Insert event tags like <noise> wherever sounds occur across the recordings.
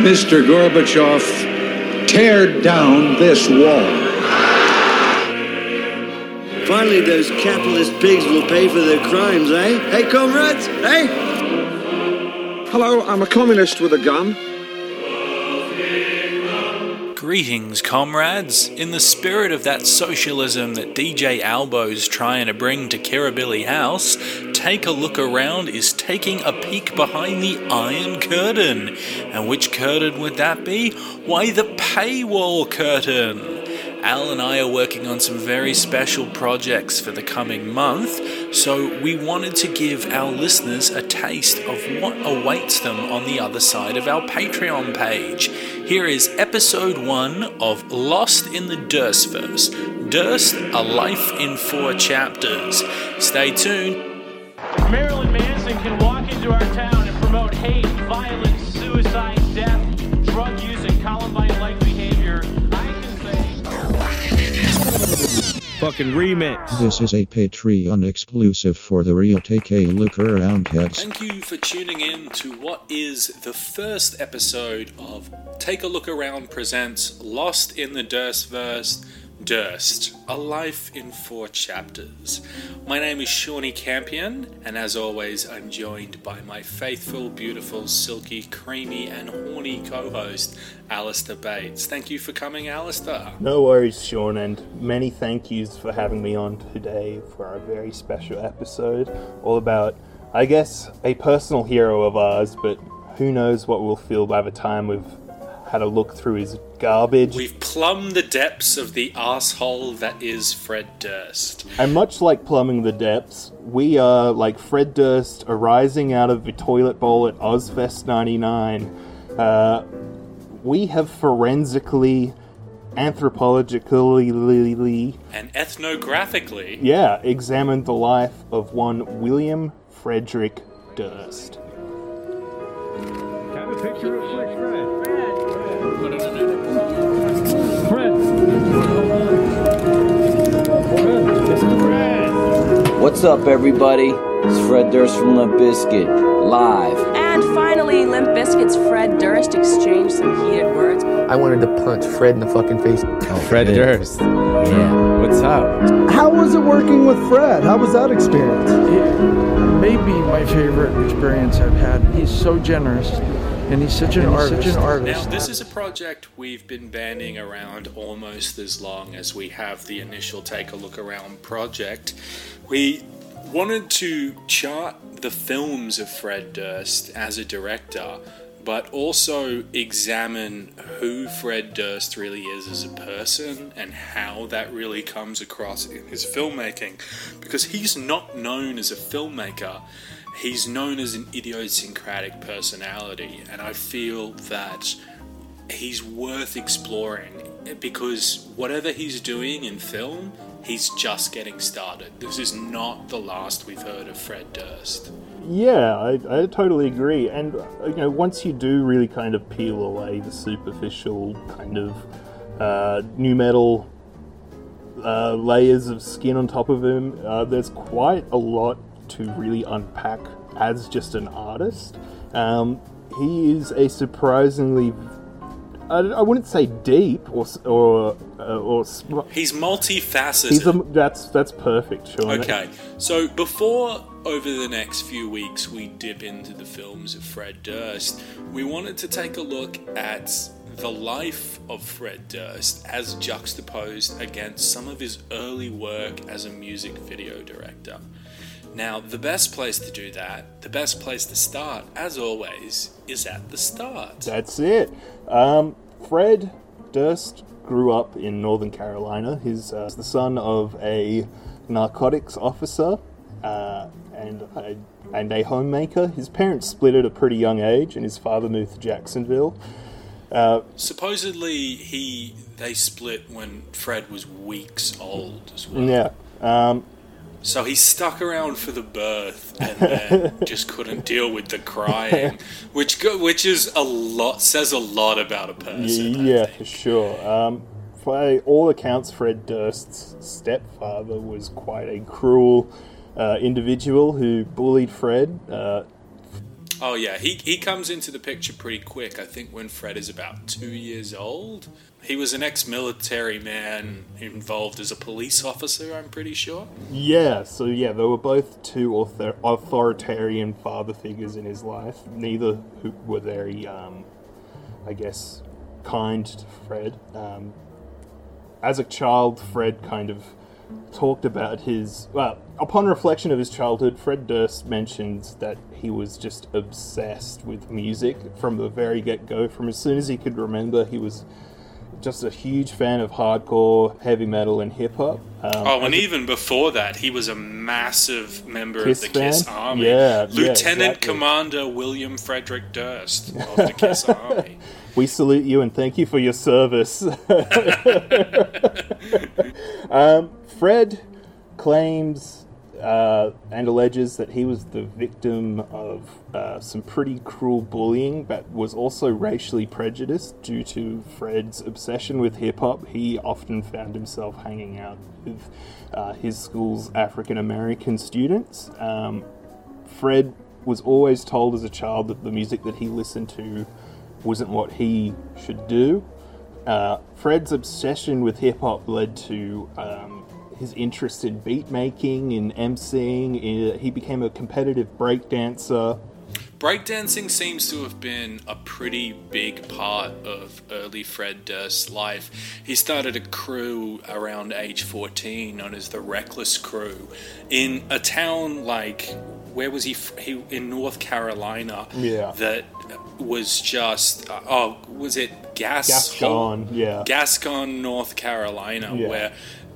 Mr. Gorbachev, tear down this wall. Finally, those capitalist pigs will pay for their crimes, eh? Hey, comrades? Hey? Hello, I'm a communist with a gun. Greetings, comrades. In the spirit of that socialism that DJ Albo's trying to bring to Kirribilli House, Take a Look Around is taking a peek behind the Iron Curtain. And which curtain would that be? Why, the paywall curtain. Al and I are working on some very special projects for the coming month, so we wanted to give our listeners a taste of what awaits them on the other side of our Patreon page. Here is episode one of Lost in the Durstverse Durst, A Life in Four Chapters. Stay tuned. Marilyn Manson can walk into our town and promote hate, violence, suicide, death, drug use, and Columbine-like behavior. I can say... Fucking remix. This is a Patreon exclusive for the real Take a Look Around heads. Thank you for tuning in to what is the first episode of Take a Look Around presents Lost in the Durstverse Durst, A Life in Four Chapters. My name is Shawnee Campion, and as always, I'm joined by my faithful, beautiful, silky, creamy, and horny co host, Alistair Bates. Thank you for coming, Alistair. No worries, Sean, and many thank yous for having me on today for our very special episode, all about, I guess, a personal hero of ours, but who knows what we'll feel by the time we've had a look through his garbage. We've plumbed the depths of the asshole that is Fred Durst. And much like plumbing the depths, we are like Fred Durst arising out of the toilet bowl at Ozzfest 99. Uh, we have forensically, anthropologically, And ethnographically, yeah, examined the life of one William Frederick Durst. Have a picture of Fred. What's up, everybody? It's Fred Durst from Limp Bizkit, live. And finally, Limp Bizkit's Fred Durst exchanged some heated words. I wanted to punch Fred in the fucking face. Oh, Fred Durst. Yeah. What's up? How was it working with Fred? How was that experience? maybe my favorite experience I've had. He's so generous, and he's such an artist. Such an artist. Now, this is a project we've been banding around almost as long as we have the initial Take a Look Around project. We wanted to chart the films of Fred Durst as a director, but also examine who Fred Durst really is as a person and how that really comes across in his filmmaking. Because he's not known as a filmmaker, he's known as an idiosyncratic personality, and I feel that he's worth exploring because whatever he's doing in film, he's just getting started. This is not the last we've heard of Fred Durst. Yeah, I, I totally agree. And, you know, once you do really kind of peel away the superficial kind of uh, new metal uh, layers of skin on top of him, uh, there's quite a lot to really unpack as just an artist. Um, he is a surprisingly I, I wouldn't say deep or or uh, or He's multifaceted. he's a, that's that's perfect, Sean. Okay, so before over the next few weeks we dip into the films of Fred Durst, we wanted to take a look at the life of Fred Durst as juxtaposed against some of his early work as a music video director. Now, the best place to do that, the best place to start, as always, is at the start. That's it. Um, Fred Durst grew up in Northern Carolina. He's uh, the son of a narcotics officer uh, and a, and a homemaker. His parents split at a pretty young age, and his father moved to Jacksonville. Uh, Supposedly, he they split when Fred was weeks old as well. yeah. Um, So he stuck around for the birth and <laughs> then just couldn't deal with the crying, which go, which is a lot says a lot about a person. yeah, for sure. Um, by all accounts, Fred Durst's stepfather was quite a cruel uh, individual who bullied Fred. Uh, Oh yeah, he he comes into the picture pretty quick. I think when Fred is about two years old. He was an ex-military man involved as a police officer. I'm pretty sure. Yeah, so yeah, they were both two author- authoritarian father figures in his life. Neither who were very, um, I guess, kind to Fred. Um, as a child, Fred kind of talked about his. Well, upon reflection of his childhood, Fred Durst mentions that he was just obsessed with music from the very get go. From as soon as he could remember, he was just a huge fan of hardcore, heavy metal, and hip hop. Um, oh, and even before that, he was a massive member Kiss of the Kiss? Army. Yeah, yeah, Lieutenant exactly. Commander William Frederick Durst of the <laughs> Kiss Army. We salute you and thank you for your service. <laughs> <laughs> um, Fred claims uh, and alleges that he was the victim of uh, some pretty cruel bullying, but was also racially prejudiced due to Fred's obsession with hip hop. He often found himself hanging out with uh, his school's African American students. Um, Fred was always told as a child that the music that he listened to wasn't what he should do. Uh, Fred's obsession with hip hop led to um, his interest in beat making, in emceeing. Uh, He became a competitive breakdancer. Breakdancing seems to have been a pretty big part of early Fred Durst's life. He started a crew around age 14 known as the Reckless Crew in a town like where was he, he in North Carolina Yeah. that was just uh, oh was it Gas Gascon, yeah. Gascon, North Carolina, Yeah. where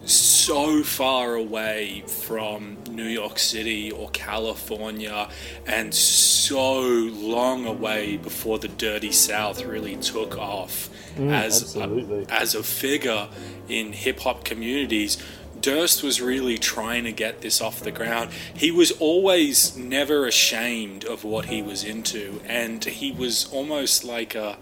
so far away from New York City or California, and so long away before the Dirty South really took off Mm, as a, as a figure in hip hop communities. Durst was really trying to get this off the ground. He was always never ashamed of what he was into, and he was almost like a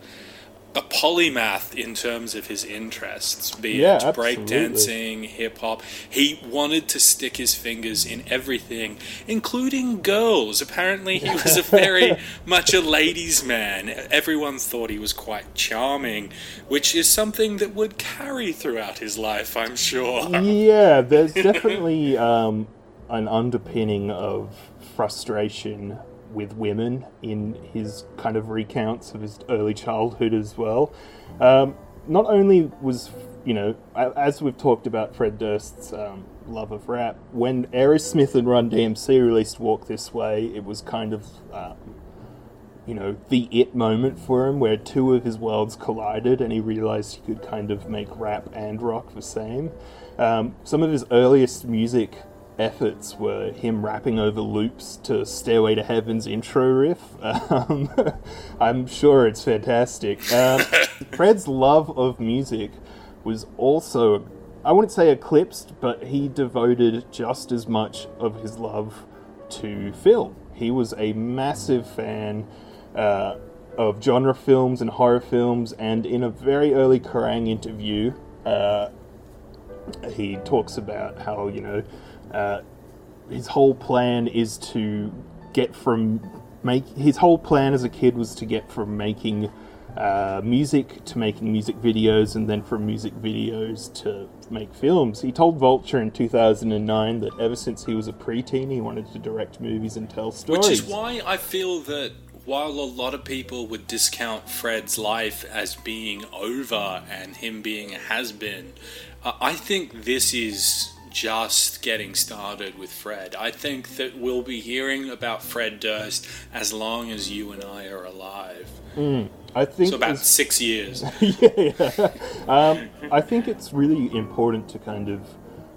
a polymath in terms of his interests, be Yeah, it breakdancing, hip hop. He wanted to stick his fingers in everything, including girls. Apparently, he was a very <laughs> much a ladies' man. Everyone thought he was quite charming, which is something that would carry throughout his life, I'm sure. yeah, there's <laughs> definitely um, an underpinning of frustration with women in his kind of recounts of his early childhood as well. Um, not only was, you know, as we've talked about Fred Durst's um, love of rap, when Aerosmith and Run DMC released Walk This Way, it was kind of. Um, you know, the it moment for him where two of his worlds collided and he realized he could kind of make rap and rock the same. Um, some of his earliest music efforts were him rapping over loops to Stairway to Heaven's intro riff. <laughs> Um, <laughs> I'm sure it's fantastic. Um, <laughs> Fred's love of music was also, I wouldn't say eclipsed, but he devoted just as much of his love to film. He was a massive fan uh, of genre films and horror films, and in a very early Kerrang interview, uh, he talks about how, you know, uh, his whole plan is to get from make his whole plan as a kid was to get from making uh, music to making music videos and then from music videos to make films. He told Vulture in 2009 that ever since he was a preteen, he wanted to direct movies and tell stories. Which is why I feel that while a lot of people would discount Fred's life as being over and him being a has been, uh, I think this is just getting started with Fred. I think that we'll be hearing about Fred Durst as long as you and I are alive. Mm, I think So about six years. yeah, <laughs> yeah. Um, I think it's really important to kind of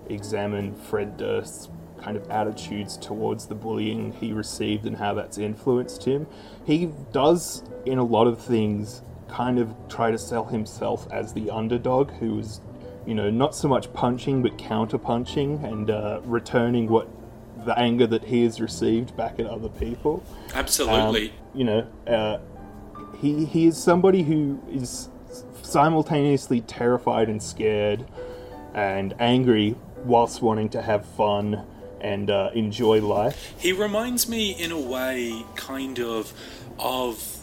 examine Fred Durst's kind of attitudes towards the bullying he received and how that's influenced him. He does, in a lot of things, kind of try to sell himself as the underdog who is, you know, not so much punching but counter punching and uh, returning what the anger that he has received back at other people. Absolutely. Um, you know, uh, he he is somebody who is simultaneously terrified and scared and angry whilst wanting to have fun and uh, enjoy life. He reminds me, in a way, kind of of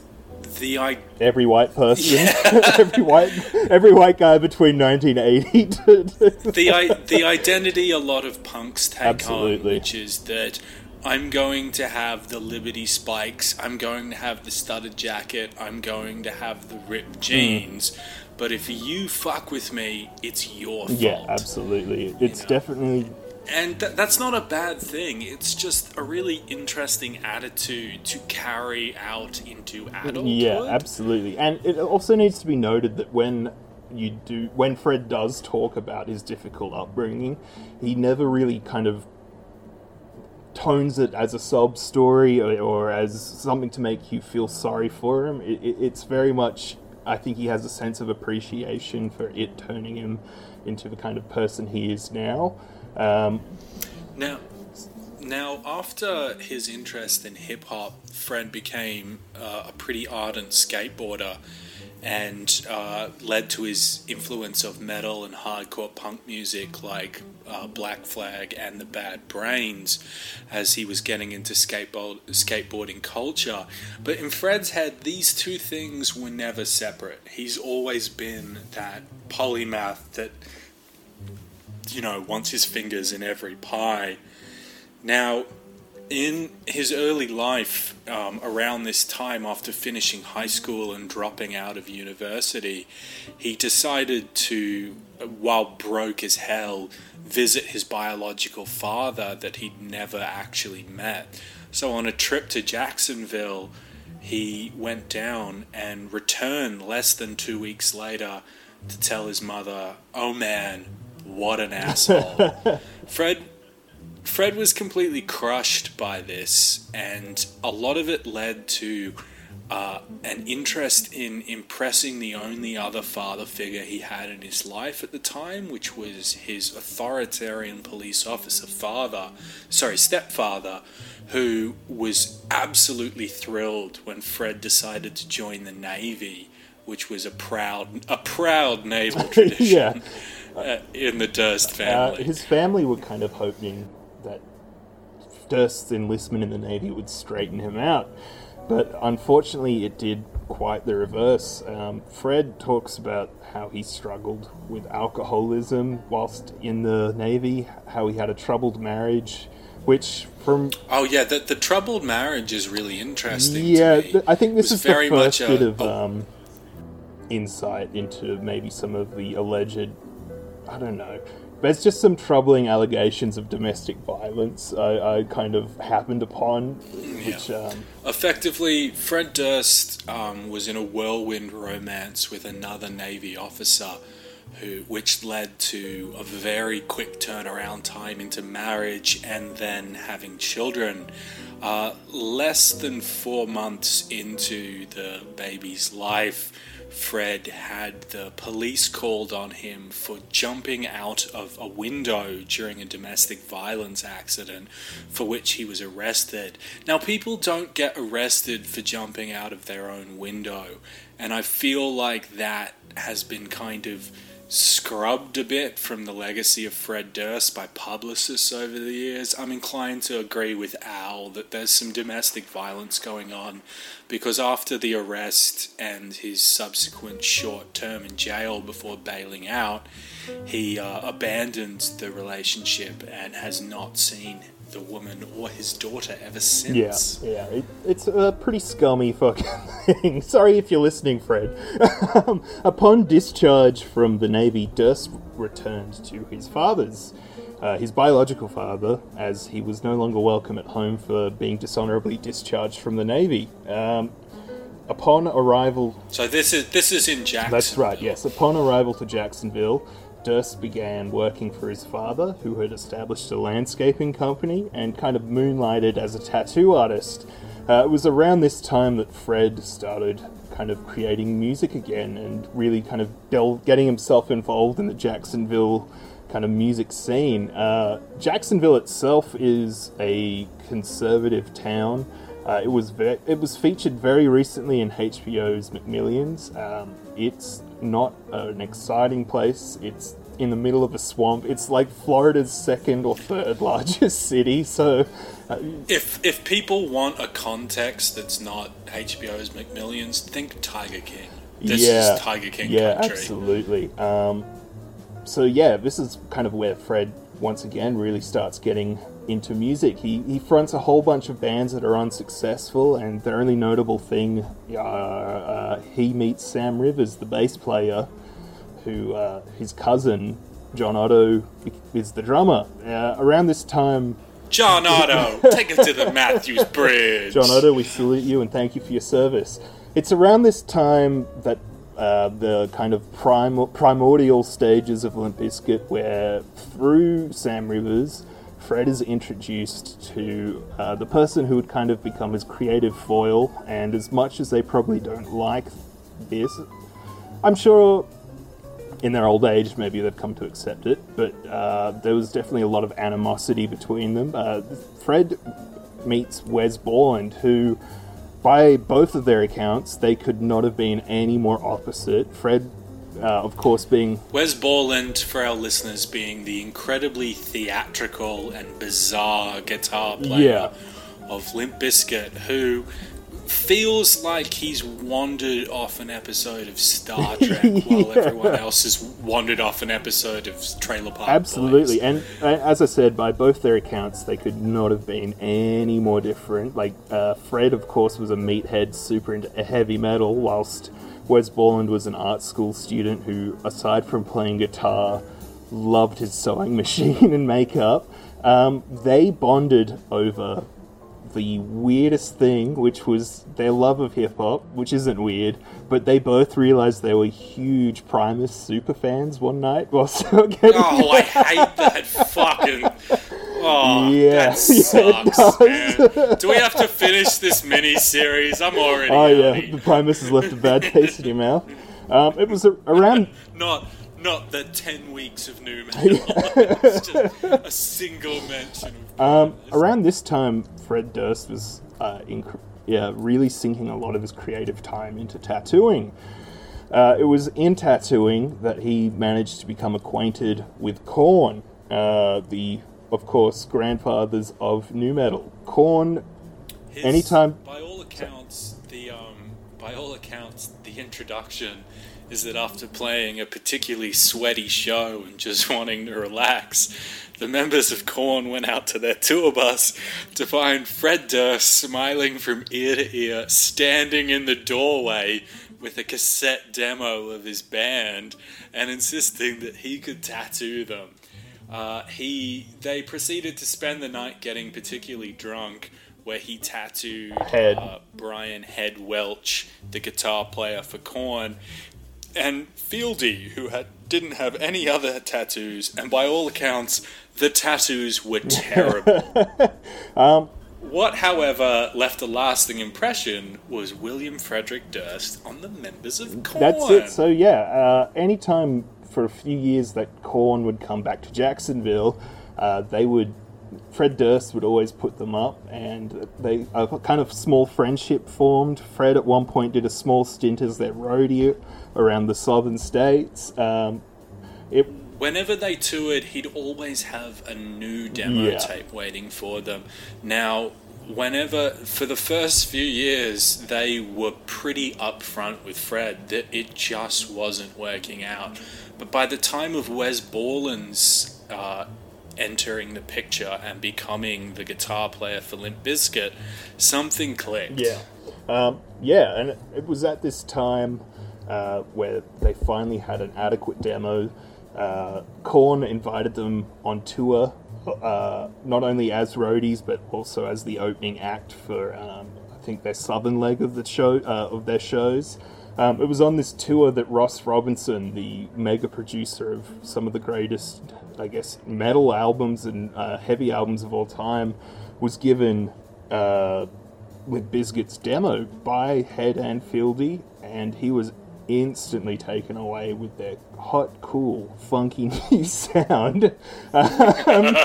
the I. Every white person, Yeah. <laughs> every white, every white guy between 1980 <laughs> to the I, the identity a lot of punks take Absolutely. on, which is that I'm going to have the Liberty spikes, I'm going to have the studded jacket, I'm going to have the ripped mm. jeans. But if you fuck with me, it's your fault. yeah, absolutely. It's definitely And th- that's not a bad thing. It's just a really interesting attitude to carry out into adulthood. Yeah, absolutely. And it also needs to be noted that when you do when Fred does talk about his difficult upbringing, he never really kind of tones it as a sob story or, or as something to make you feel sorry for him. It, it, it's very much I think he has a sense of appreciation for it turning him into the kind of person he is now. Um, Now, now after his interest in hip hop, Fred became uh, a pretty ardent skateboarder, and uh, led to his influence of metal and hardcore punk music like uh, Black Flag and the Bad Brains, as he was getting into skateboard skateboarding culture. But in Fred's head, these two things were never separate. He's always been that polymath that you know, wants his fingers in every pie. Now, in his early life, um, around this time after finishing high school and dropping out of university, he decided to, while broke as hell, visit his biological father that he'd never actually met. So, on a trip to Jacksonville, he went down and returned less than two weeks later to tell his mother, Oh man, what an asshole. <laughs> Fred Fred was completely crushed by this, and a lot of it led to uh, an interest in impressing the only other father figure he had in his life at the time, which was his authoritarian police officer father, sorry, stepfather, who was absolutely thrilled when Fred decided to join the Navy, which was a proud, a proud naval <laughs> tradition yeah. Uh, in the Durst Uh, family. his family were kind of hoping that Durst's enlistment in the Navy would straighten him out, but unfortunately, it did quite the reverse. Um, Fred talks about how he struggled with alcoholism whilst in the Navy, how he had a troubled marriage, which from Oh yeah, the the troubled marriage is really interesting. yeah, th- I think this is the very first much a- bit of um, insight into maybe some of the alleged. I don't know. There's just some troubling allegations of domestic violence I, I kind of happened upon, which um, Effectively, Fred Durst um, was in a whirlwind romance with another Navy officer, who which led to a very quick turnaround time into marriage and then having children. Uh, less than four months into the baby's life, Fred had the police called on him for jumping out of a window during a domestic violence accident for which he was arrested. Now, people don't get arrested for jumping out of their own window, and I feel like that has been kind of scrubbed a bit from the legacy of Fred Durst by publicists over the years. I'm inclined to agree with Al that there's some domestic violence going on because after the arrest and his subsequent short term in jail before bailing out, he uh, abandoned the relationship and has not seen the woman or his daughter ever yeah, since. yeah, it, it's a pretty scummy fucking <laughs> thing. Sorry if you're listening, Fred. um, upon discharge from the Navy, Durst returned to his father's. Uh, his biological father, as he was no longer welcome at home for being dishonorably discharged from the Navy. Um, upon arrival So this is this is in Jackson. That's right, yes. Upon arrival to Jacksonville, Durst began working for his father, who had established a landscaping company and kind of moonlighted as a tattoo artist. Uh, it was around this time that Fred started kind of creating music again and really kind of getting himself involved in the Jacksonville kind of music scene. Uh, Jacksonville itself is a conservative town. Uh, it was ve- it was featured very recently in HBO's McMillions. Um, it's not an exciting place. It's in the middle of a swamp. It's like Florida's second or third <laughs> largest city. So, uh, If if people want a context that's not HBO's McMillions, think Tiger King. This yeah, is Tiger King yeah, country. absolutely. Um, so yeah, this is kind of where Fred once again really starts getting into music. He he fronts a whole bunch of bands that are unsuccessful, and the only notable thing, uh, uh, he meets Sam Rivers, the bass player, who uh, his cousin John Otto is the drummer. Uh, around this time. John <laughs> Otto, take us to the Mathews <laughs> Bridge. John Otto, we salute you and thank you for your service. It's around this time that uh, the kind of prim- primordial stages of Limp Bizkit, where through Sam Rivers, Fred is introduced to uh, the person who would kind of become his creative foil. And as much as they probably don't like this, I'm sure in their old age maybe they've come to accept it. But uh, there was definitely a lot of animosity between them. Uh, Fred meets Wes Borland, who by both of their accounts, they could not have been any more opposite. Fred, uh, of course, being Wes Borland, for our listeners, being the incredibly theatrical and bizarre guitar player Yeah. of Limp Bizkit, who feels like he's wandered off an episode of Star <laughs> Trek while everyone else has wandered off an episode of Trailer Park absolutely, and uh, as I said, by both their accounts, they could not have been any more different. Like uh, Fred, of course, was a meathead, super into heavy metal, whilst Wes Borland was an art school student who, aside from playing guitar, loved his sewing <laughs> machine and makeup. Um, they bonded over the weirdest thing, which was their love of hip hop, which isn't weird, but they both realized they were huge Primus super fans one night were <laughs> getting. Oh, I <laughs> hate that fucking. Oh, Yeah, <laughs> that sucks, does. man. Do we have to finish this mini series? I'm already. Oh out. yeah, the Primus has left a bad taste in your mouth. Um, it was a, around. Not not the ten weeks of new metal. it's just a single mention. Of Um, around this time, Fred Durst was uh, inc- yeah really sinking a lot of his creative time into tattooing. Uh, it was in tattooing that he managed to become acquainted with Korn, uh, the of course grandfathers of new metal. Korn, His- anytime By all accounts, the um, by all accounts, the introduction is that after playing a particularly sweaty show and just <laughs> wanting to relax, the members of Korn went out to their tour bus to find Fred Durst smiling from ear to ear, standing in the doorway with a cassette demo of his band and insisting that he could tattoo them. Uh, he they proceeded to spend the night getting particularly drunk, where he tattooed. Uh, Brian Head Welch, the guitar player for Korn, and Fieldy, who had didn't have any other tattoos, and by all accounts, the tattoos were terrible. <laughs> um, what, however, left a lasting impression was William Frederick Durst on the members of Korn. That's it. So yeah, uh, anytime for a few years that Korn would come back to Jacksonville, uh, they would. Fred Durst would always put them up, and they a kind of small friendship formed. Fred at one point did a small stint as their roadie around the southern states. Um, it Whenever they toured, he'd always have a new demo Yeah. tape waiting for them. Now, whenever, for the first few years, they were pretty upfront with Fred that it just wasn't working out. But by the time of Wes Borland's uh, entering the picture and becoming the guitar player for Limp Bizkit, something clicked. Yeah. Um, yeah, and it was at this time uh, where they finally had an adequate demo. Uh, Korn invited them on tour, uh, not only as roadies but also as the opening act for um, I think their southern leg of the show uh, of their shows. Um, it was on this tour that Ross Robinson, the mega producer of some of the greatest, I guess, metal albums and uh, heavy albums of all time, was given uh, with Bizkit's demo by Head and Fieldy, and he was instantly taken away with their hot, cool, funky <laughs> new sound. Um, <laughs>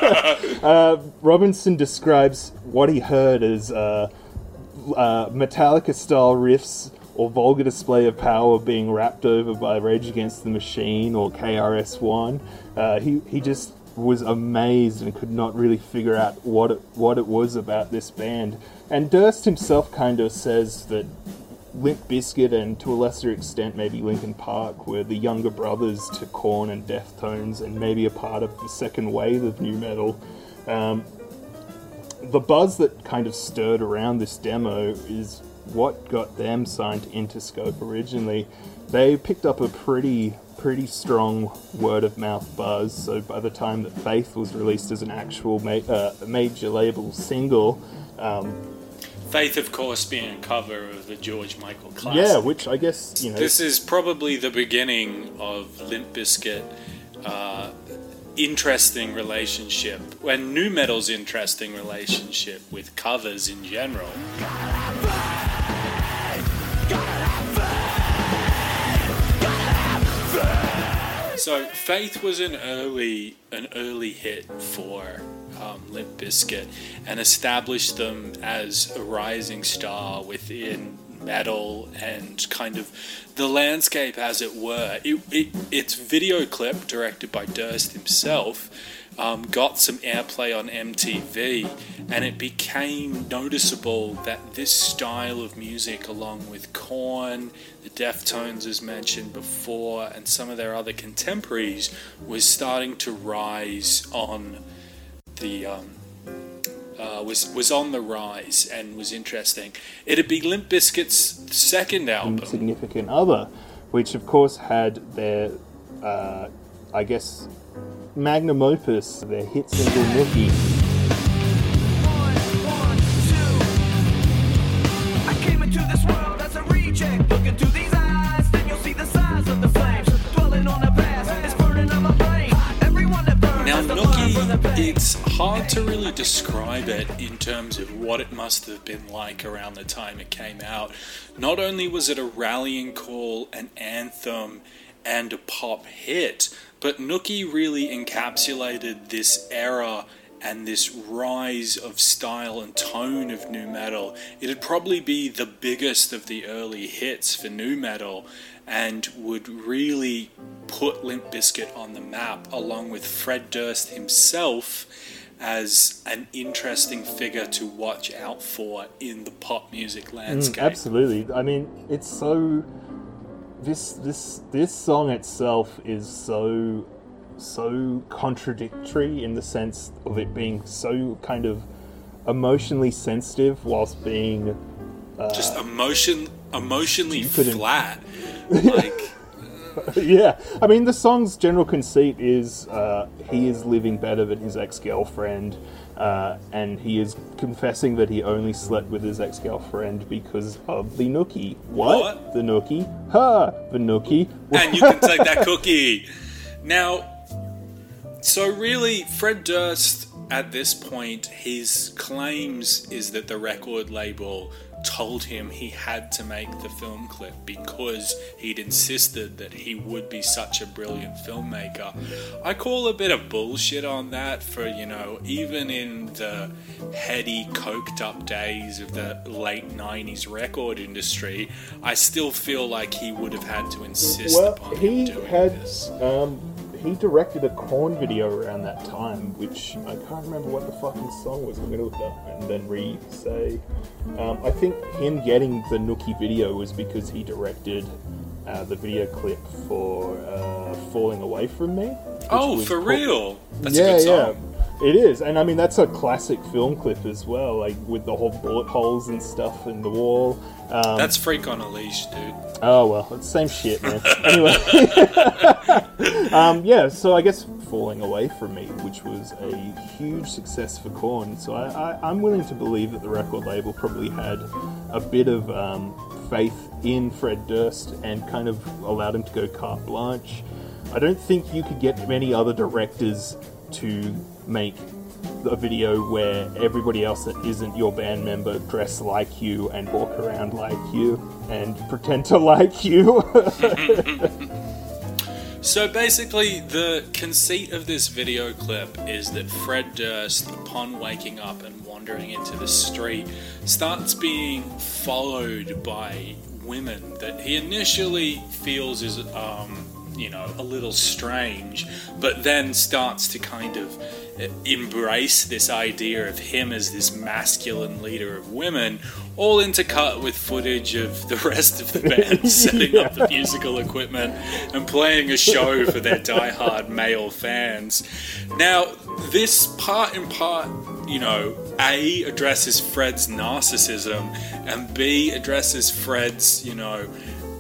uh, Robinson describes what he heard as uh, uh, Metallica style riffs or vulgar display of power being wrapped over by Rage Against the Machine or KRS One. Uh, he he just was amazed and could not really figure out what it, what it was about this band. And Durst himself kind of says that Limp Bizkit and to a lesser extent maybe Linkin Park were the younger brothers to Korn and Deftones and maybe a part of the second wave of new metal. Um, the buzz that kind of stirred around this demo is what got them signed to Interscope originally. They picked up a pretty pretty strong word of mouth buzz. So by the time that Faith was released as an actual ma- uh, major label single, um, Faith, of course, being a cover of the George Michael classic. yeah, which I guess you know, This is probably the beginning of Limp Bizkit. Uh, interesting relationship, and new metal's interesting relationship with covers in general. So Faith was an early an early hit for um, Limp Bizkit and established them as a rising star within metal and kind of the landscape, as it were. It, it, its video clip, directed by Durst himself, um, got some airplay on MTV, and it became noticeable that this style of music, along with Korn, the Deftones, as mentioned before, and some of their other contemporaries, was starting to rise on the um, uh, was was on the rise and was interesting. It'd be Limp Bizkit's second album. significant other, which of course had their, uh, I guess, magnum opus, their hit single Nookie. To really describe it in terms of what it must have been like around the time it came out. Not only was it a rallying call, an anthem, and a pop hit, but Nookie really encapsulated this era and this rise of style and tone of new metal. It'd probably be the biggest of the early hits for new metal and would really put Limp Bizkit on the map along with Fred Durst himself as an interesting figure to watch out for in the pop music Mm, landscape. absolutely. I mean, it's so. This this this song itself is so so contradictory in the sense of it being so kind of emotionally sensitive whilst being uh, Just emotion emotionally flat. <laughs> Like <laughs> yeah, I mean the song's general conceit is uh, he is living better than his ex girlfriend, uh, and he is confessing that he only slept with his ex girlfriend because of the nookie. What? What? The nookie? Ha! The nookie. and you can take that cookie. Now, so really, Fred Durst at this point, his claims is that the record label told him he had to make the film clip because he'd insisted that he would be such a brilliant filmmaker. I call a bit of bullshit on that for, you know, even in the heady, coked up days of the late 90s record industry, I still feel like he would have had to insist well, upon him he doing had this. um, he directed a Korn video around that time, which I can't remember what the fucking song was. I'm gonna look it up and then re-say. Um, I think him getting the Nookie video was because he directed uh, the video clip for uh, "Falling Away from Me." Oh, for real? That's yeah, a good song. yeah. It is, and I mean that's a classic film clip as well, like with the whole bullet holes and stuff in the wall. Um, That's Freak on a Leash, dude. Oh well, it's the same shit, man. anyway, <laughs> um, yeah. So I guess falling away from me, which was a huge success for Korn. So I, I, I'm willing to believe that the record label probably had a bit of um, faith in Fred Durst and kind of allowed him to go carte blanche. I don't think you could get many other directors to make a video where everybody else that isn't your band member dress like you and walk around like you and pretend to like you. <laughs> So basically, the conceit of this video clip is that Fred Durst, upon waking up and wandering into the street, starts being followed by women that he initially feels is, um, you know, a little strange, but then starts to kind of embrace this idea of him as this masculine leader of women, all intercut with footage of the <laughs> rest of the band <laughs> setting up the musical equipment and playing a show for their die-hard male fans. Now, this part in part, you know, A addresses Fred's narcissism and B addresses Fred's, you know,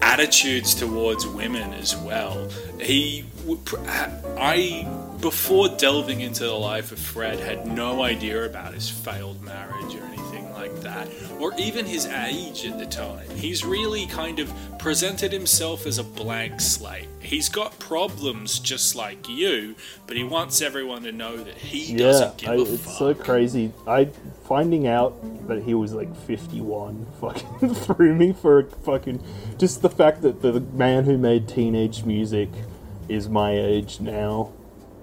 attitudes towards women as well. He, would I, before delving into the life of Fred, had no idea about his failed marriage or anything like that, or even his age at the time. He's really kind of presented himself as a blank slate. He's got problems just like you, but he wants everyone to know that he Yeah, doesn't give I, a it's fuck. so crazy. I finding out that he was like 51 <laughs> fucking threw me for a fucking just the fact that the man who made teenage music is my age now.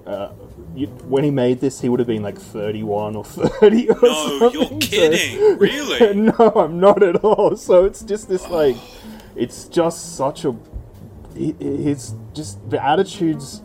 Uh, you, when he made this, he would have been like 31 or <laughs> 30 or No, something. you're <laughs> so- kidding. Really? <laughs> no, I'm not at all. So it's just this <sighs> like, it's just such a, hi- his just the attitudes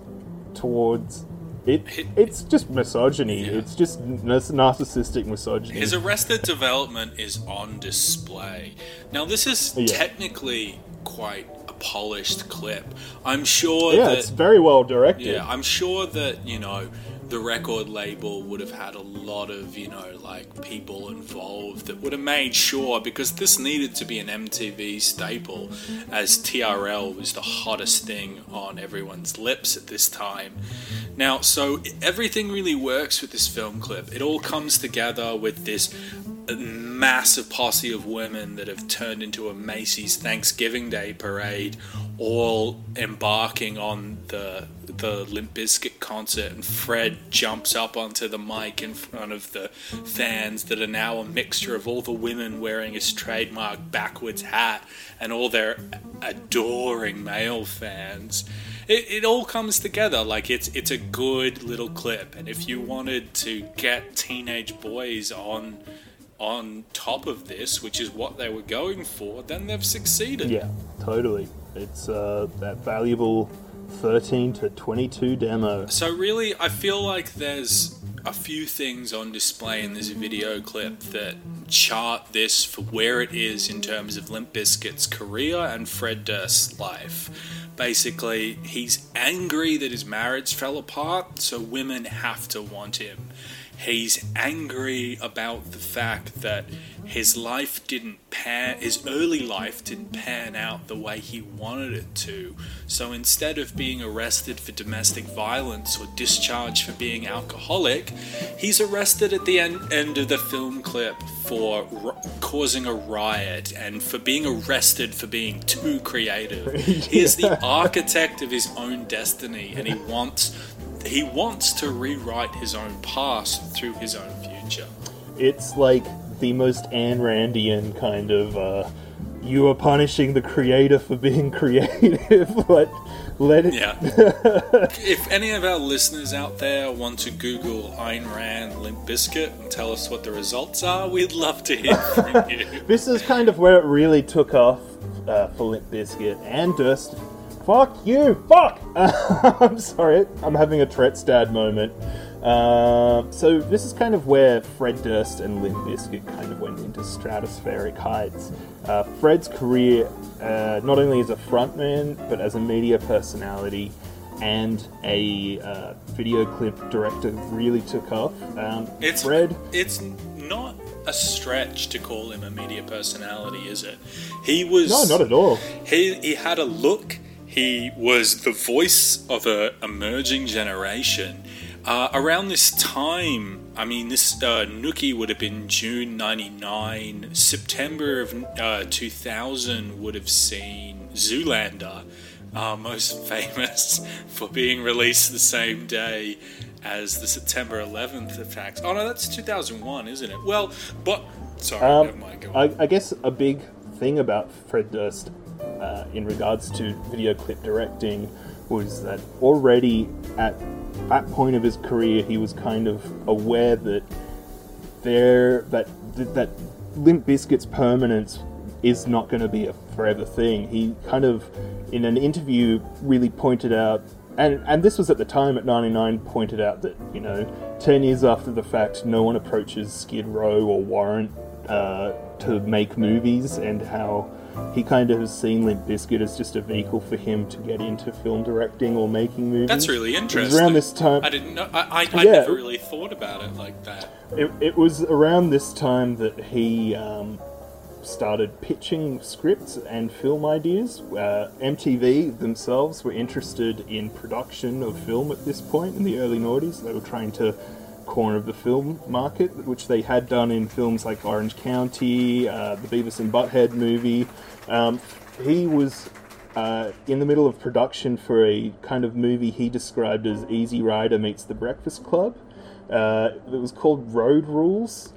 towards it. It's just misogyny. It's just nar- narcissistic misogyny. His Arrested Development is on display. Now, this is Yeah. technically quite polished clip. I'm sure yeah, that it's very well directed. Yeah, I'm sure that, you know, the record label would have had a lot of, you know, like people involved that would have made sure because this needed to be an MTV staple as TRL was the hottest thing on everyone's lips at this time. Now, so everything really works with this film clip. It all comes together with this massive posse of women that have turned into a Macy's Thanksgiving Day parade, all embarking on the the Limp Bizkit concert, and Fred jumps up onto the mic in front of the fans that are now a mixture of all the women wearing his trademark backwards hat and all their adoring male fans. It, it all comes together like it's it's a good little clip, and if you wanted to get teenage boys on on top of this, which is what they were going for, then they've succeeded. Yeah, totally. It's uh, that valuable 13 to 22 demo. So really, I feel like there's a few things on display in this video clip that chart this for where it is in terms of Limp Bizkit's career and Fred Durst's life. Basically, he's angry that his marriage fell apart, so women have to want him. He's angry about the fact that his life didn't pan, his early life didn't pan out the way he wanted it to. So instead of being arrested for domestic violence or discharged for being alcoholic, he's arrested at the end, end of the film clip for r- causing a riot and for being arrested for being too creative. <laughs> He is the architect of his own destiny and he wants he wants to rewrite his own past through his own future. It's like the most Ayn Randian kind of. Uh, you are punishing the creator for being <laughs> creative, <laughs> but let it. Yeah. <laughs> if any of our listeners out there want to Google Ayn Rand Limp Bizkit and tell us what the results are, we'd love to hear from you. This is kind of where it really took off uh, for Limp Bizkit and Durst. Fuck you! Fuck! <laughs> I'm sorry, I'm having a Tretstad moment. Uh, so this is kind of where Fred Durst and Limp Bizkit kind of went into stratospheric heights. Uh, Fred's career, uh, not only as a frontman, but as a media personality and a uh, video clip director, really took off. Um, It's Fred It's not a stretch to call him a media personality, is it? He was No, not at all. He he had a look. He was the voice of an emerging generation. Uh, around this time, I mean, this uh, Nookie would have been June '99. September of uh, 2000 would have seen Zoolander, uh, <laughs> most famous for being released the same day as the September 11th attacks. Oh no, that's 2001, isn't it? Well, but sorry, Um, never mind. Go. I, I guess a big thing about Fred Durst uh, in regards to video clip directing was that already at that point of his career, he was kind of aware that there that that Limp Bizkit's permanence is not going to be a forever thing. He kind of, in an interview, really pointed out, and and this was at the time at '99, pointed out that you know, ten years after the fact, no one approaches Skid Row or Warrant uh, to make movies, and how he kind of has seen Limp Bizkit as just a vehicle for him to get into film directing or making movies. That's really It was interesting. around this time. I didn't know. I, I, I Yeah. never really thought about it like that. It, it was around this time that he um, started pitching scripts and film ideas. Uh, MTV themselves were interested in production of film at this point in the early noughties. They were trying to corner of the film market, which they had done in films like Orange County, uh, the Beavis and Butthead movie. Um, he was uh, in the middle of production for a kind of movie he described as Easy Rider meets The Breakfast Club. Uh, it was called Road Rules,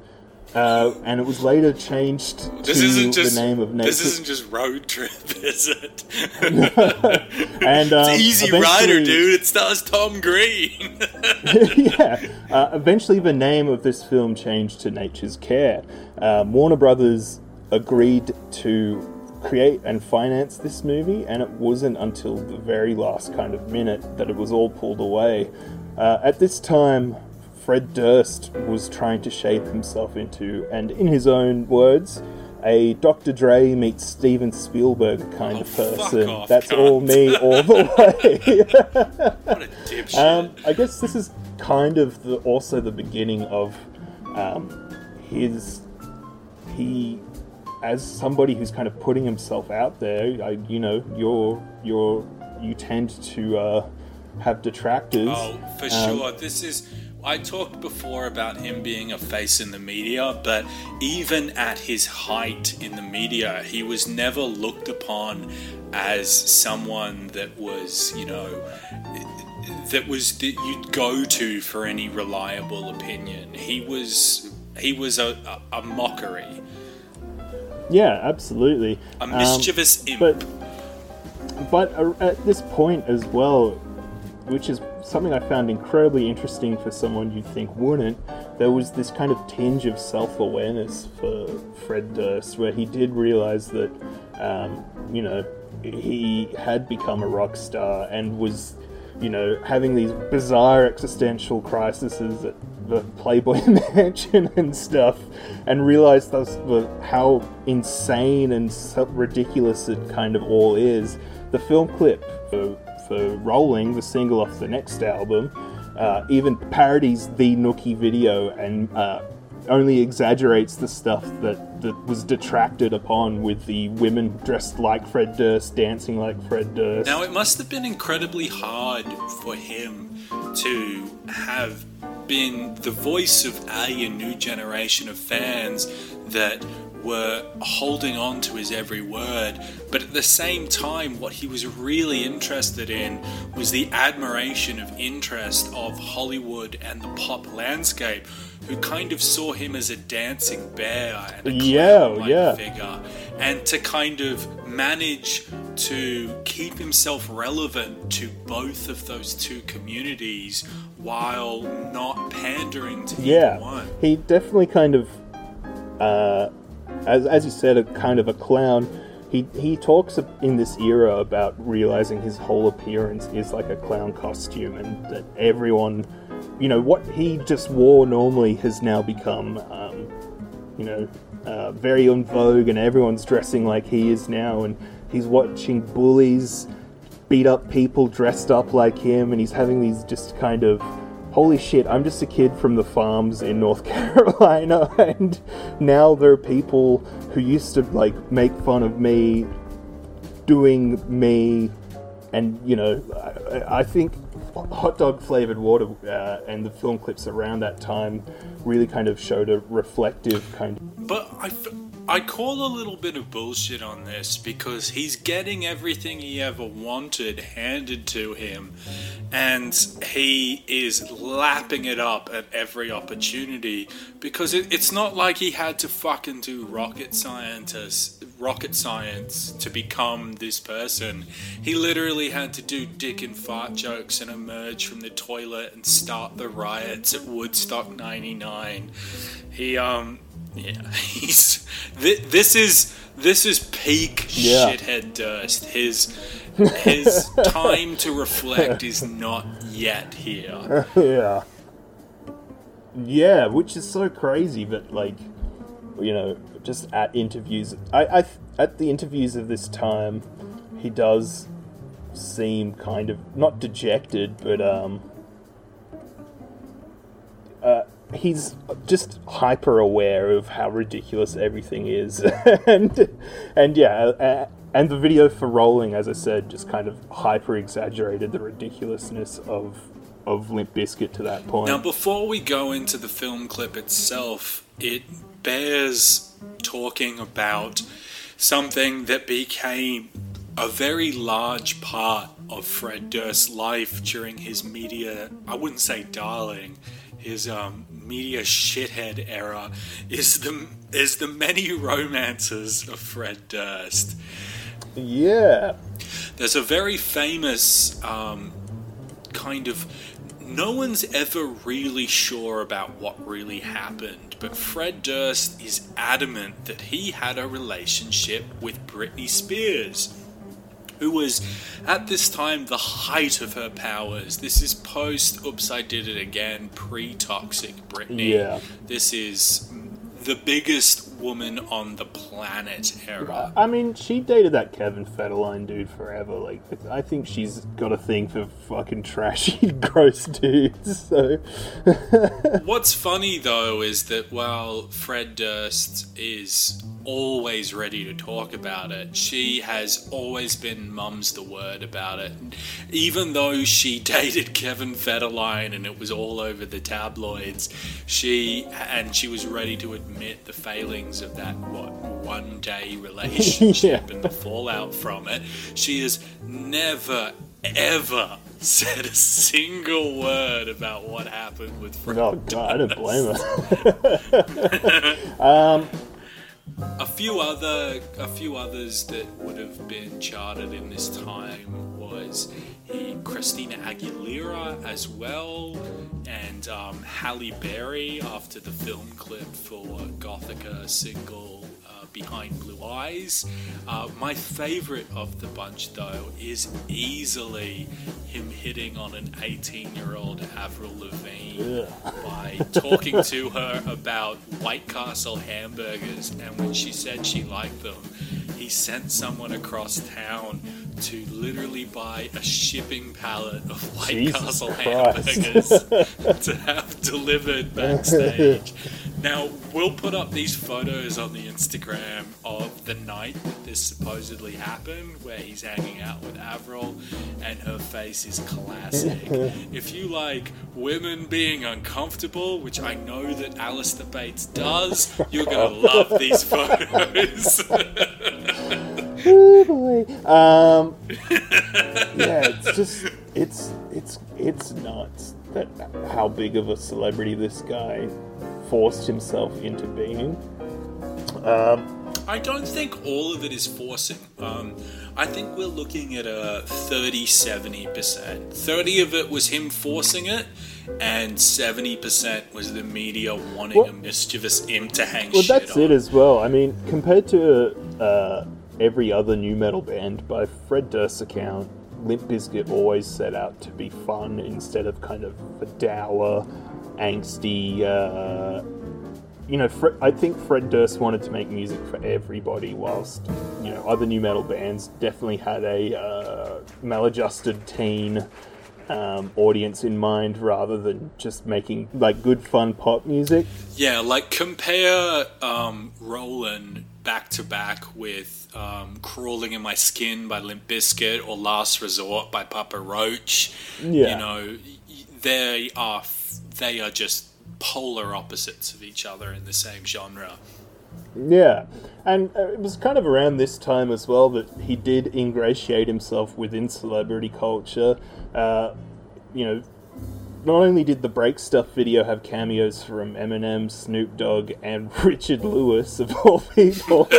uh, and it was later changed This to isn't just the name of Nature. this isn't just road trip, <laughs> is it? <laughs> And, um, it's Easy Rider, dude. It stars Tom Green. <laughs> yeah. Uh, eventually, the name of this film changed to Nature's Care. Um, Warner Brothers agreed to create and finance this movie, and it wasn't until the very last kind of minute that it was all pulled away. Uh, at this time, Fred Durst was trying to shape himself into, and in his own words, a Dr. Dre meets Steven Spielberg kind of person. off, That's all me all the <laughs> way. what a dipshit. Um, I guess this is kind of the, also the beginning of um, his he as somebody who's kind of putting himself out there. I, you know, you're you're you tend to uh, have detractors. Oh, for Um, sure. This is. I talked before about him being a face in the media, but even at his height in the media, he was never looked upon as someone that was, you know, that was that you'd go to for any reliable opinion. He was he was a, a, a mockery, Yeah, absolutely. a Um, mischievous imp. But but uh, at this point as well, which is something I found incredibly interesting for someone you'd think wouldn't, there was this kind of tinge of self-awareness for Fred Durst, where he did realize that, um, you know, he had become a rock star and was, you know, having these bizarre existential crises at the Playboy <laughs> Mansion and stuff, and realized thus how insane and ridiculous it kind of all is. The film clip for Rolling, the single off the next album, uh, even parodies the Nookie video and uh, only exaggerates the stuff that, that was detracted upon with the women dressed like Fred Durst dancing like Fred Durst. Now, it must have been incredibly hard for him to have been the voice of a, a new generation of fans that were holding on to his every word, but at the same time, what he was really interested in was the admiration of interest of Hollywood and the pop landscape, who kind of saw him as a dancing bear and a Yeah, clown-like yeah. figure, and to kind of manage to keep himself relevant to both of those two communities while not pandering to yeah, either one. he definitely kind of, uh, as, as you said, a kind of a clown. He, he talks in this era about realizing his whole appearance is like a clown costume and that everyone, you know, what he just wore normally has now become, um, you know, uh, very en vogue and everyone's dressing like he is now and he's watching bullies beat up people dressed up like him and he's having these just kind of holy shit i'm just a kid from the farms in north <laughs> carolina and now there are people who used to like make fun of me doing me and you know i, I think hot dog flavored water uh, and the film clips around that time really kind of showed a reflective kind of But I, f- I call a little bit of bullshit on this because he's getting everything he ever wanted handed to him, and he is lapping it up at every opportunity because it, it's not like he had to fucking do rocket scientist rocket science to become this person. He literally had to do dick and fart jokes and emerge from the toilet and start the riots at Woodstock 99. He um Yeah, <laughs> he's thi- this is this is peak Yeah. shithead Durst. His his <laughs> time to reflect is not yet here. <laughs> yeah. Yeah, which is so crazy, but like, you know, just at interviews, I, I at the interviews of this time, he does seem kind of not dejected, but um, uh, he's just hyper aware of how ridiculous everything is, <laughs> and and yeah, uh, and the video for rolling, as I said, just kind of hyper exaggerated the ridiculousness of of Limp Bizkit to that point. Now, before we go into the film clip itself, it bears talking about something that became a very large part of Fred Durst's life during his media, I wouldn't say darling, his um, media shithead era, is the, is the many romances of Fred Durst. Yeah. There's a very famous um, kind of. No one's ever really sure about what really happened, but Fred Durst is adamant that he had a relationship with Britney Spears, who was at this time the height of her powers. This is post Oops, I Did It Again, pre Toxic Britney. Yeah. This is the biggest woman on the planet era. I mean, she dated that Kevin Federline dude forever. Like, I think she's got a thing for fucking trashy, <laughs> gross dudes. So, <laughs> What's funny though is that while Fred Durst is always ready to talk about it, she has always been mum's the word about it. Even though she <laughs> dated Kevin Federline and it was all over the tabloids, she and she was ready to admit the of that what one day <laughs> relationship and the fallout from it. She has never ever said a single word about what happened with Fred. oh god, I don't blame her. <laughs> um, A few other, a few others that would have been charted in this time was he, Christina Aguilera as well, and um, Halle Berry after the film clip for Gothika single uh, "Behind Blue Eyes." Uh, my favorite of the bunch, though, is easily him hitting on an 18-year-old Avril Lavigne by talking to her about White Castle hamburgers, and when she said she liked them, he sent someone across town to literally buy a shipping pallet of White Jesus Castle Christ. hamburgers <laughs> to have delivered backstage. Now, we'll put up these photos on the Instagram of the night that this supposedly happened, where he's hanging out with Avril, and her face is classic. <laughs> if you like women being uncomfortable, which I know that Alistair Bates does, you're gonna love these <laughs> photos. Oh boy. Um, <laughs> yeah, it's just it's it's it's nuts that how big of a celebrity this guy forced himself into being. Um, I don't think all of it is forcing. Um, I think we're looking at a 30 70%. 30 of it was him forcing it, and 70% was the media wanting a mischievous imp to hang well, that's on. it as well. I mean, compared to uh, every other nu metal band, by Fred Durst's account, Limp Bizkit always set out to be fun instead of kind of a dour, angsty. Uh, you know, Fre- I think Fred Durst wanted to make music for everybody, whilst you know other nu metal bands definitely had a uh, maladjusted teen um, audience in mind, rather than just making like good fun pop music. Yeah, like compare um, Rollin' back to back with um, Crawling in My Skin by Limp Bizkit or Last Resort by Papa Roach. Yeah. You know, they are f- they are just polar opposites of each other in the same genre. Yeah, and uh, it was kind of around this time as well that he did ingratiate himself within celebrity culture. Uh, you know, not only did the Break Stuff video have cameos from Eminem, Snoop Dogg, and <laughs> Richard Lewis, of all people, <laughs>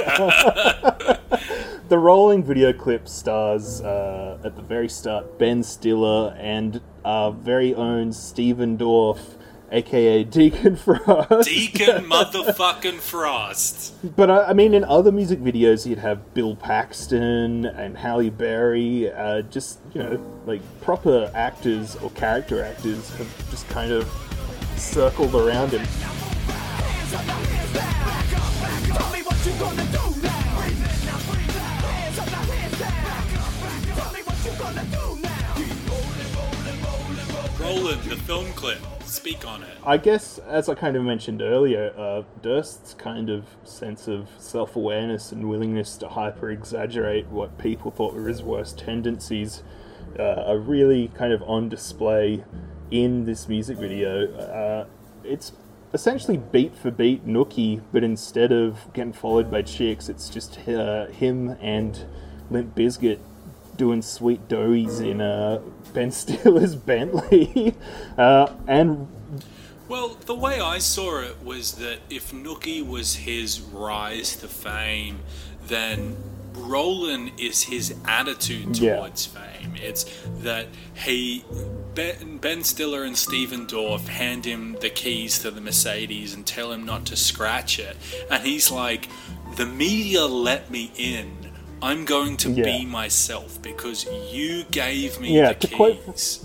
the rolling video clip stars uh, at the very start Ben Stiller and our very own Stephen Dorff aka Deacon <laughs> Frost. Deacon <laughs> motherfucking Frost. But I, I mean, in other music videos, you'd have Bill Paxton and Halle Berry, uh, just you know, like proper actors or character actors have just kind of circled around him. Rollin', the film clip. Speak on it. I guess, as I kind of mentioned earlier, uh, Durst's kind of sense of self awareness and willingness to hyper exaggerate what people thought were his worst tendencies uh, are really kind of on display in this music video. Uh, it's essentially beat for beat Nookie, but instead of getting followed by chicks, it's just uh, him and Limp Bizkit doing sweet doughies in uh, Ben Stiller's <laughs> Bentley. uh, and Well, the way I saw it was that if Nookie was his rise to fame, then Rollin' is his attitude Yeah. towards fame. It's that he, Ben, ben Stiller and Stephen Dorff hand him the keys to the Mercedes and tell him not to scratch it. And he's like, the media let me in. I'm going to Yeah. be myself because you gave me Yeah, the keys.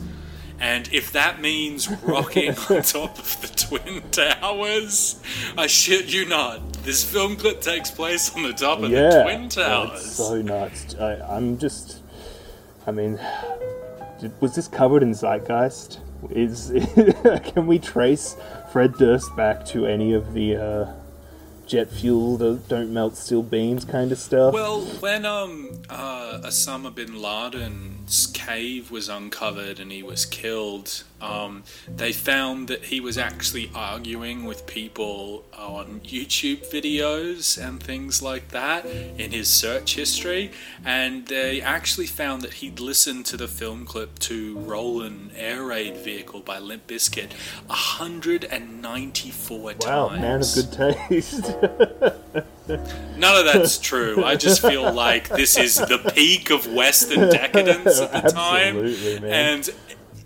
And if that means rocking <laughs> on top of the Twin Towers, I shit you not. This film clip takes place on the top of yeah, the Twin oh, it's Towers. so nuts. I, I'm just, I mean, was this covered in zeitgeist? Is <laughs> can we trace Fred Durst back to any of the uh, jet fuel don't, don't melt steel beams kind of stuff? Well, when um uh, Osama bin Laden's cave was uncovered and he was killed, um, they found that he was actually arguing with people on YouTube videos and things like that in his search history, and they actually found that he'd listened to the film clip to Rollin' Air Raid Vehicle by Limp Bizkit 194 wow, times. man of good taste. <laughs> None of that's true. I just feel like this is the peak of Western decadence at the <laughs> time. Absolutely, man. And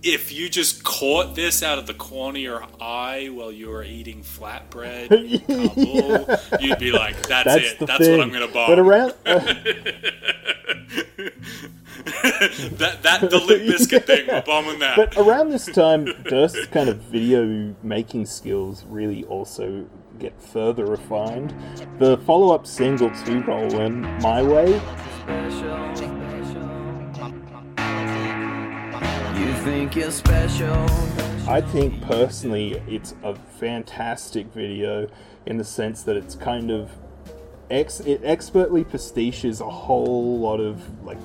if you just caught this out of the corner of your eye while you were eating flatbread <laughs> in Kabul, you'd be like, that's, That's it. That's thing. what I'm going to bomb. But around, <laughs> oh. that, that, the Limp <laughs> Bizkit thing, we're bombing that. But around this time, Durst's kind of video making skills really also get further refined. The follow up single to Rollin', My Way, You think you're special? I think personally it's a fantastic video in the sense that it's kind of. Ex- it expertly pastiches a whole lot of like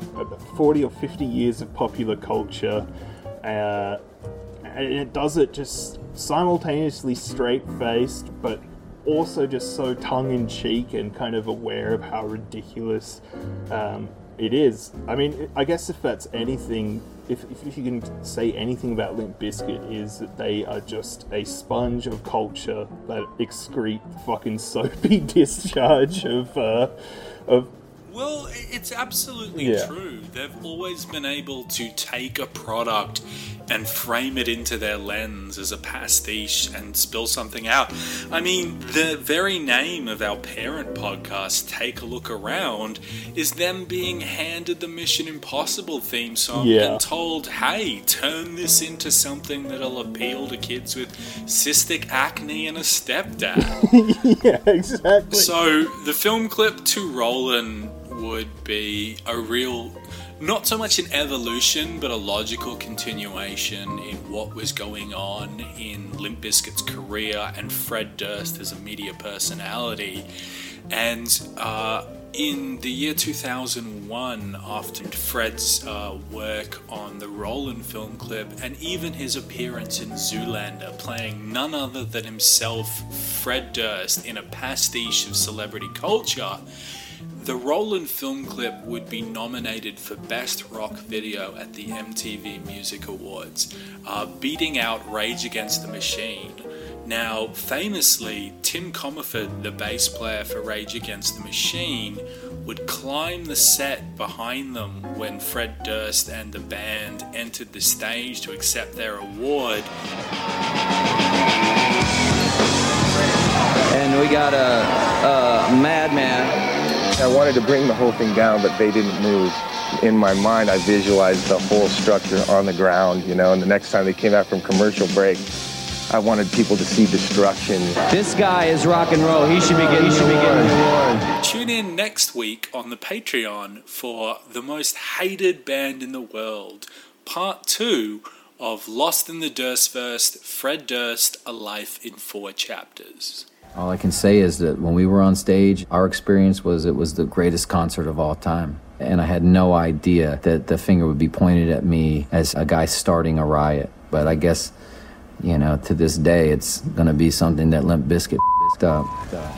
40 or 50 years of popular culture uh, and it does it just simultaneously straight faced but also just so tongue in cheek and kind of aware of how ridiculous um, it is. I mean, I guess if that's anything, if, if you can say anything about Limp Bizkit, is that they are just a sponge of culture that excrete fucking soapy <laughs> discharge of uh, of Well, it's absolutely Yeah. true. They've always been able to take a product and frame it into their lens as a pastiche and spill something out. I mean, the very name of our parent podcast, Take a Look Around, is them being handed the Mission Impossible theme song Yeah. and told, hey, turn this into something that'll appeal to kids with cystic acne and a stepdad. <laughs> yeah, exactly. So the film clip to Rollin' would be a real, not so much an evolution, but a logical continuation in what was going on in Limp Bizkit's career and Fred Durst as a media personality. And uh, in the year 2001, after Fred's uh, work on the Rollin' film clip and even his appearance in Zoolander, playing none other than himself, Fred Durst, in a pastiche of celebrity culture, the Rollin' film clip would be nominated for Best Rock Video at the MTV Music Awards, uh, beating out Rage Against the Machine. Now, famously, Tim Commerford, the bass player for Rage Against the Machine, would climb the set behind them when Fred Durst and the band entered the stage to accept their award. And we got a, a madman. I wanted to bring the whole thing down, but they didn't move. In my mind, I visualized the whole structure on the ground, you know, and the next time they came out from commercial break, I wanted people to see destruction. This guy is rock and roll. He should be getting, he should be getting the award. Tune in next week on the Patreon for the most hated band in the world, part two of Lost in the Durstverse, Fred Durst, A Life in Four Chapters. All I can say is that when we were on stage, our experience was it was the greatest concert of all time. And I had no idea that the finger would be pointed at me as a guy starting a riot. But I guess, you know, to this day, it's going to be something that Limp Bizkit <laughs> up.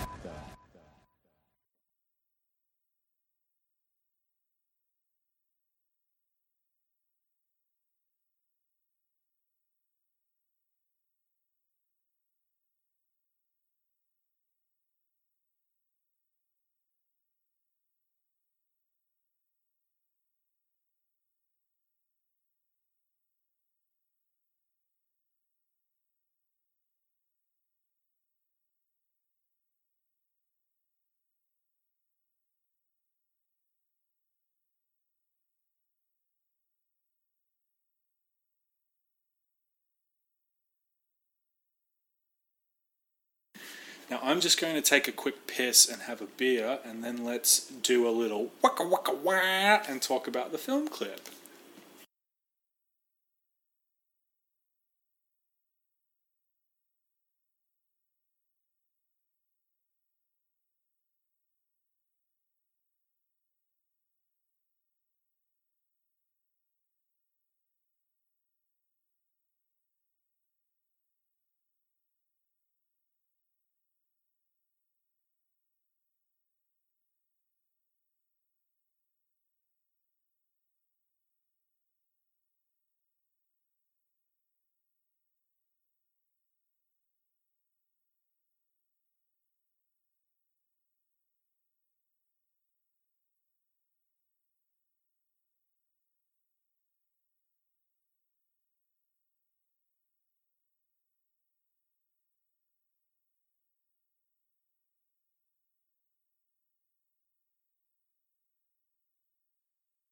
Now I'm just going to take a quick piss and have a beer, and then let's do a little waka waka wah and talk about the film clip.